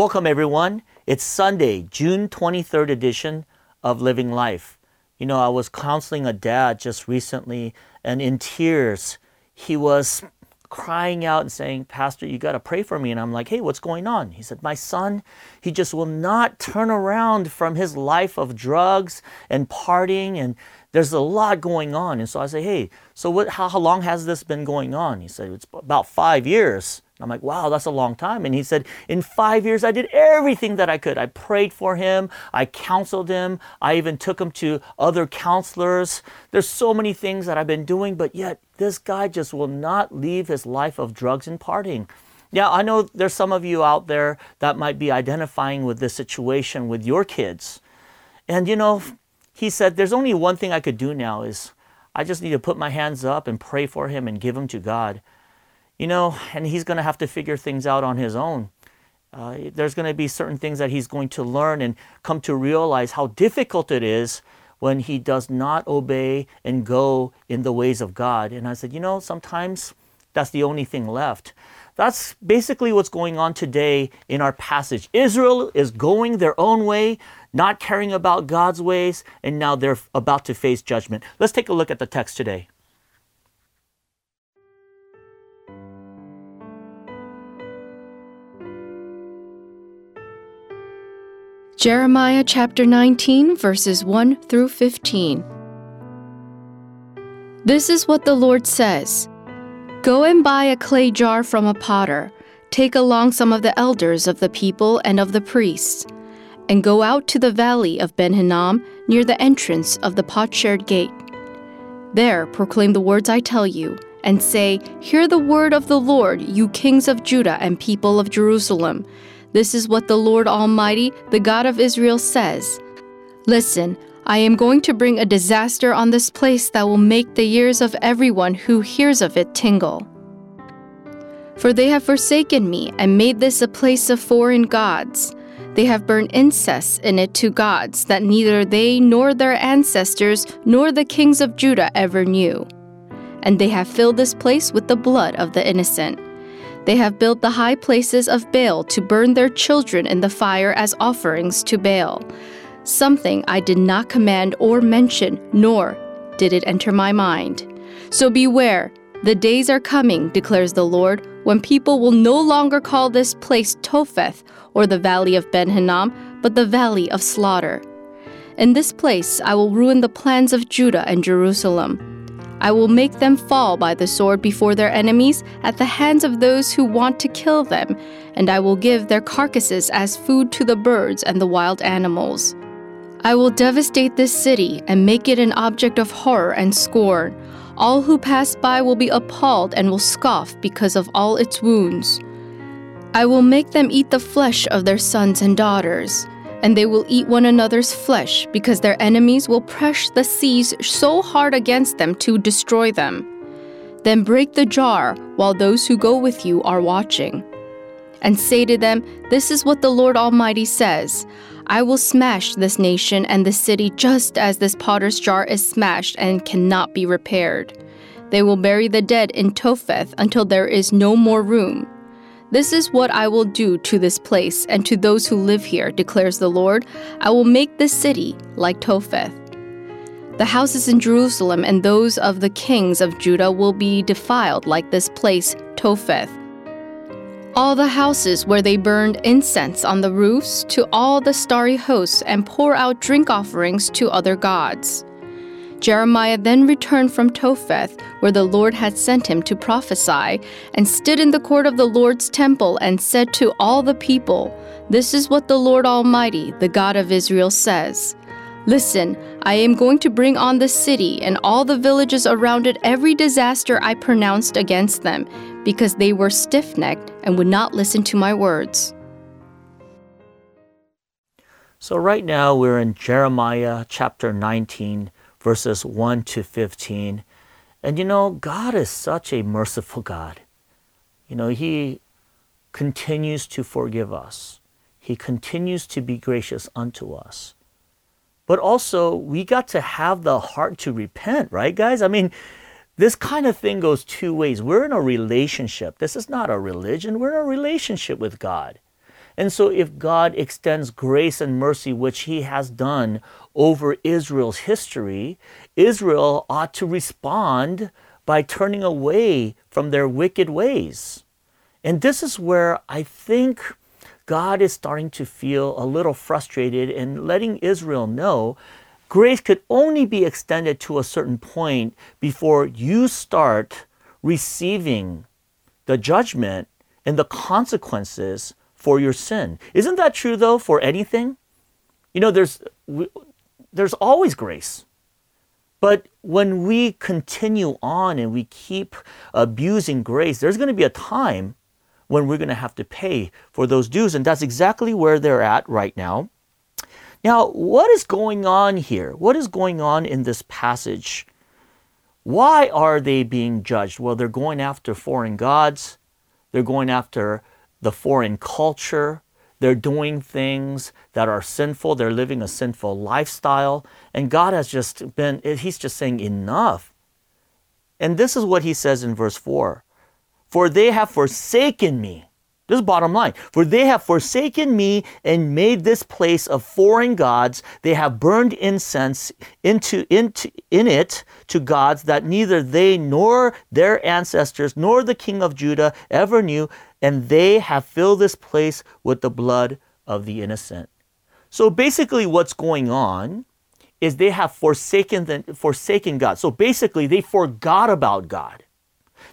Welcome, everyone. It's Sunday, June 23rd edition of Living Life. You know, I was counseling a dad just recently, and in tears, he was crying out and saying, Pastor, you got to pray for me. And I'm like, hey, what's going on? He said, My son, he just will not turn around from his life of drugs and partying. And there's a lot going on. And so I say, hey, so what, how, how long has this been going on? He said, it's about five years. I'm like, wow, that's a long time. And he said, in five years, I did everything that I could. I prayed for him, I counseled him, I even took him to other counselors. There's so many things that I've been doing, but yet this guy just will not leave his life of drugs and partying. Now, I know there's some of you out there that might be identifying with this situation with your kids. And you know, he said, there's only one thing I could do now is I just need to put my hands up and pray for him and give him to God you know, and he's going to have to figure things out on his own. Uh, there's going to be certain things that he's going to learn and come to realize how difficult it is when he does not obey and go in the ways of God. And I said, you know, sometimes that's the only thing left. That's basically what's going on today in our passage. Israel is going their own way, not caring about God's ways, and now they're about to face judgment. Let's take a look at the text today. Jeremiah chapter 19, verses 1 through 15. This is what the Lord says Go and buy a clay jar from a potter, take along some of the elders of the people and of the priests, and go out to the valley of Ben Hinnom near the entrance of the potsherd gate. There proclaim the words I tell you, and say, Hear the word of the Lord, you kings of Judah and people of Jerusalem. This is what the Lord Almighty, the God of Israel, says Listen, I am going to bring a disaster on this place that will make the ears of everyone who hears of it tingle. For they have forsaken me and made this a place of foreign gods. They have burned incense in it to gods that neither they nor their ancestors nor the kings of Judah ever knew. And they have filled this place with the blood of the innocent. They have built the high places of Baal to burn their children in the fire as offerings to Baal. Something I did not command or mention, nor did it enter my mind. So beware, the days are coming, declares the Lord, when people will no longer call this place Topheth or the valley of Ben Hinnom, but the valley of slaughter. In this place I will ruin the plans of Judah and Jerusalem. I will make them fall by the sword before their enemies at the hands of those who want to kill them, and I will give their carcasses as food to the birds and the wild animals. I will devastate this city and make it an object of horror and scorn. All who pass by will be appalled and will scoff because of all its wounds. I will make them eat the flesh of their sons and daughters and they will eat one another's flesh, because their enemies will press the seas so hard against them to destroy them. Then break the jar while those who go with you are watching. And say to them, This is what the Lord Almighty says I will smash this nation and the city just as this potter's jar is smashed and cannot be repaired. They will bury the dead in Topheth until there is no more room this is what I will do to this place and to those who live here, declares the Lord. I will make this city like Topheth. The houses in Jerusalem and those of the kings of Judah will be defiled like this place, Topheth. All the houses where they burned incense on the roofs to all the starry hosts and pour out drink offerings to other gods. Jeremiah then returned from Topheth, where the Lord had sent him to prophesy, and stood in the court of the Lord's temple and said to all the people, This is what the Lord Almighty, the God of Israel, says. Listen, I am going to bring on the city and all the villages around it every disaster I pronounced against them, because they were stiff necked and would not listen to my words. So, right now we're in Jeremiah chapter 19 verses 1 to 15. And you know, God is such a merciful God. You know, He continues to forgive us, He continues to be gracious unto us. But also, we got to have the heart to repent, right, guys? I mean, this kind of thing goes two ways. We're in a relationship. This is not a religion, we're in a relationship with God. And so, if God extends grace and mercy, which He has done over Israel's history, Israel ought to respond by turning away from their wicked ways. And this is where I think God is starting to feel a little frustrated and letting Israel know grace could only be extended to a certain point before you start receiving the judgment and the consequences for your sin. Isn't that true though for anything? You know, there's there's always grace. But when we continue on and we keep abusing grace, there's going to be a time when we're going to have to pay for those dues. And that's exactly where they're at right now. Now, what is going on here? What is going on in this passage? Why are they being judged? Well, they're going after foreign gods, they're going after the foreign culture, they're doing things that are sinful. They're living a sinful lifestyle. And God has just been, He's just saying, enough. And this is what He says in verse 4 For they have forsaken me. This is bottom line. For they have forsaken me and made this place of foreign gods. They have burned incense into, into in it to gods that neither they nor their ancestors nor the king of Judah ever knew and they have filled this place with the blood of the innocent. So basically, what's going on is they have forsaken, the, forsaken God. So basically, they forgot about God.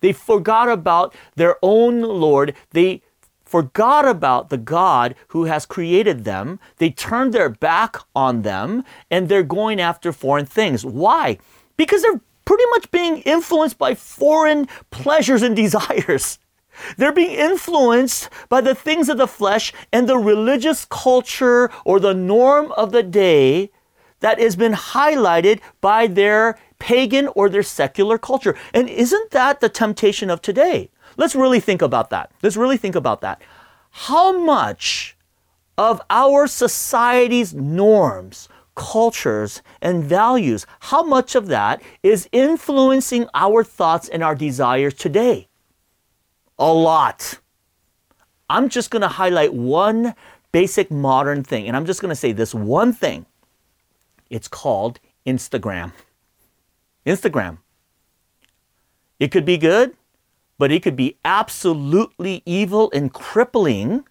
They forgot about their own Lord. They forgot about the God who has created them. They turned their back on them and they're going after foreign things. Why? Because they're pretty much being influenced by foreign pleasures and desires. They're being influenced by the things of the flesh and the religious culture or the norm of the day that has been highlighted by their pagan or their secular culture. And isn't that the temptation of today? Let's really think about that. Let's really think about that. How much of our society's norms, cultures, and values, how much of that is influencing our thoughts and our desires today? a lot. I'm just going to highlight one basic modern thing, and I'm just going to say this one thing. It's called Instagram. Instagram. It could be good, but it could be absolutely evil and crippling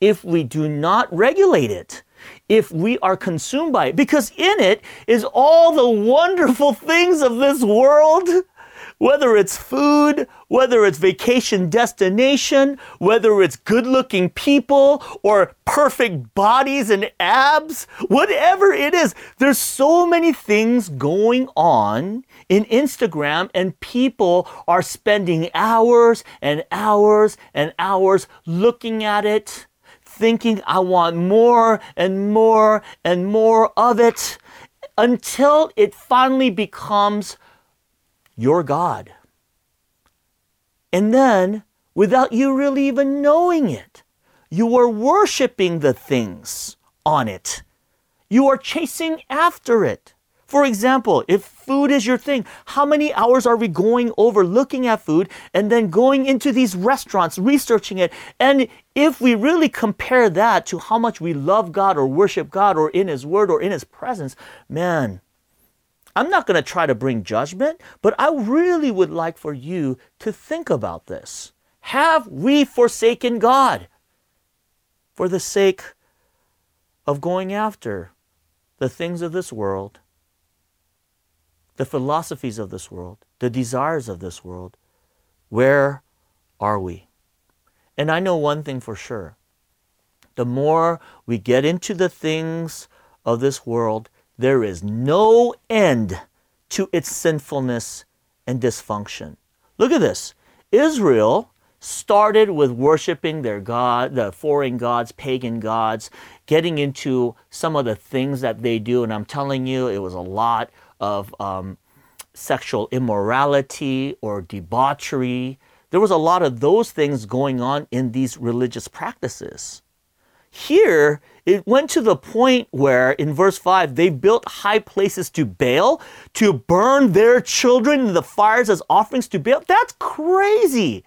if we do not regulate it, if we are consumed by it, because in it is all the wonderful things of this world whether it's food, whether it's vacation destination, whether it's good looking people or perfect bodies and abs, whatever it is, there's so many things going on in Instagram, and people are spending hours and hours and hours looking at it, thinking, I want more and more and more of it until it finally becomes your God. And then, without you really even knowing it, you are worshiping the things on it. You are chasing after it. For example, if food is your thing, how many hours are we going over looking at food and then going into these restaurants, researching it? And if we really compare that to how much we love God or worship God or in His Word or in His presence, man, I'm not going to try to bring judgment, but I really would like for you to think about this. Have we forsaken God for the sake of going after the things of this world, the philosophies of this world, the desires of this world? Where are we? And I know one thing for sure. The more we get into the things of this world, there is no end to its sinfulness and dysfunction. Look at this. Israel started with worshiping their god, the foreign gods, pagan gods, getting into some of the things that they do. And I'm telling you, it was a lot of um, sexual immorality or debauchery. There was a lot of those things going on in these religious practices. Here, it went to the point where in verse 5 they built high places to Baal to burn their children in the fires as offerings to Baal. That's crazy.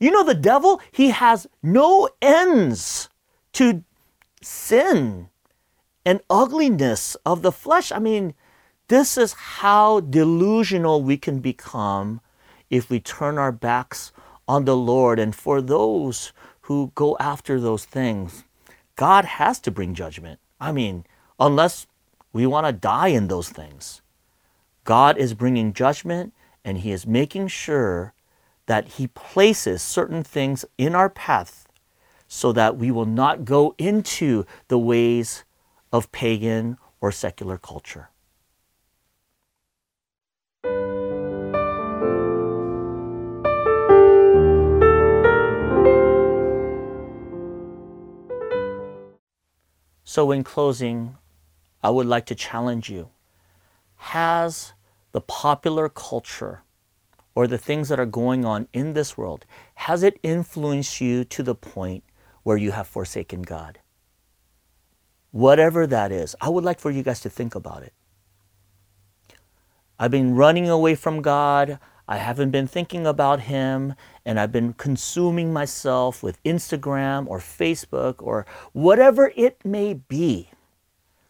You know, the devil, he has no ends to sin and ugliness of the flesh. I mean, this is how delusional we can become if we turn our backs on the Lord. And for those who go after those things, God has to bring judgment. I mean, unless we want to die in those things. God is bringing judgment and He is making sure that He places certain things in our path so that we will not go into the ways of pagan or secular culture. So, in closing, I would like to challenge you. Has the popular culture or the things that are going on in this world, has it influenced you to the point where you have forsaken God? Whatever that is, I would like for you guys to think about it. I've been running away from God. I haven't been thinking about Him, and I've been consuming myself with Instagram or Facebook or whatever it may be.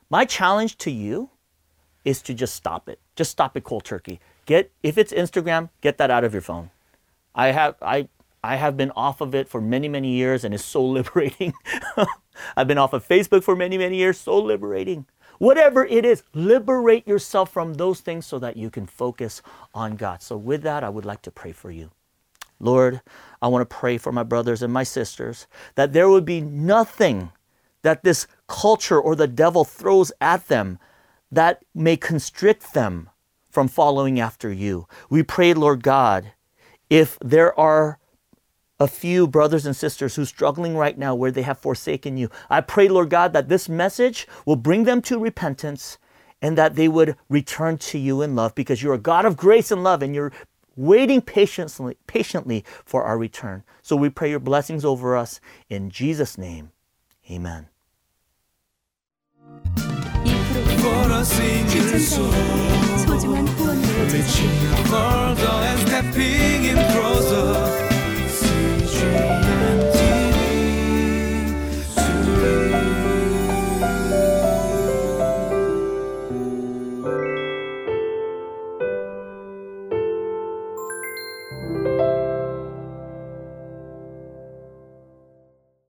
My challenge to you is to just stop it. Just stop it cold turkey. Get if it's Instagram, get that out of your phone. I have I I have been off of it for many many years and it's so liberating. I've been off of Facebook for many many years, so liberating. Whatever it is, liberate yourself from those things so that you can focus on God. So, with that, I would like to pray for you. Lord, I want to pray for my brothers and my sisters that there would be nothing that this culture or the devil throws at them that may constrict them from following after you. We pray, Lord God, if there are a few brothers and sisters who's struggling right now where they have forsaken you. I pray, Lord God, that this message will bring them to repentance and that they would return to you in love because you're a God of grace and love and you're waiting patiently, patiently for our return. So we pray your blessings over us in Jesus' name. Amen.